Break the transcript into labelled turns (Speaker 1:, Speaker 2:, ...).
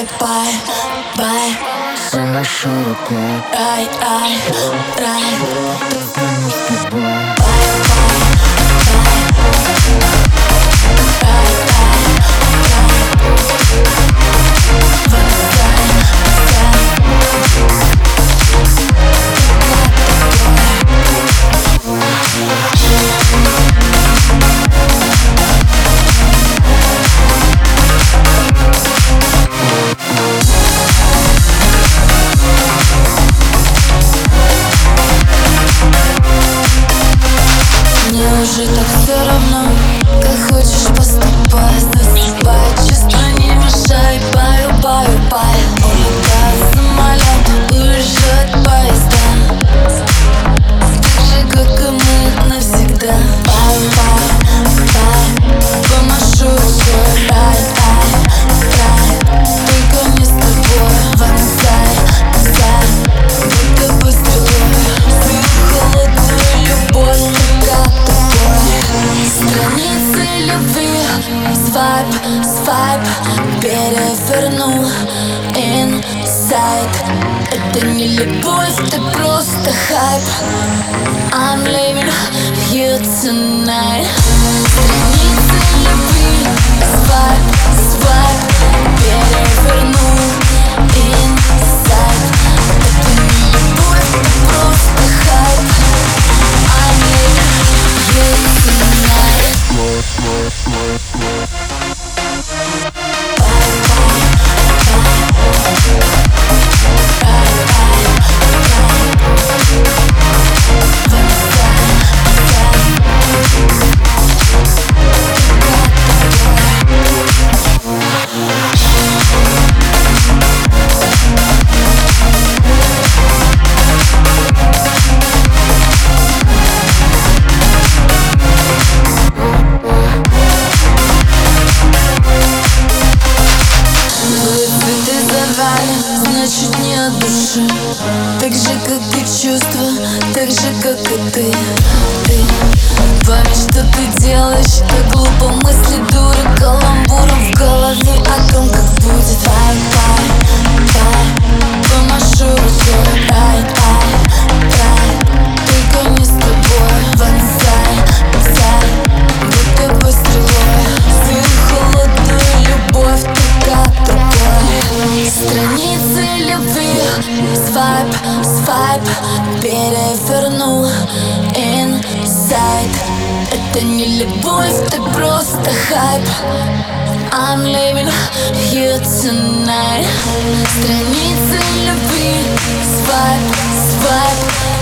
Speaker 1: Vai,
Speaker 2: pai, vai.
Speaker 1: Ela o com.
Speaker 2: Ai, ai, ai.
Speaker 1: Мне уже так все равно, как хочешь свайп, свайп Перевернул inside Это не любовь, ты просто хайп. I'm leaving you tonight. Страницы любви, свайп, свайп Перевернул inside Это не любовь, ты просто хайп. I'm leaving you tonight души Так же, как и чувства, так же, как и ты. Ты, память, что ты делаешь Так глупо мысли дуры Перевернул инсайд Это не любовь, ты просто хайп. I'm leaving you tonight. Страницы любви, свайп, свайп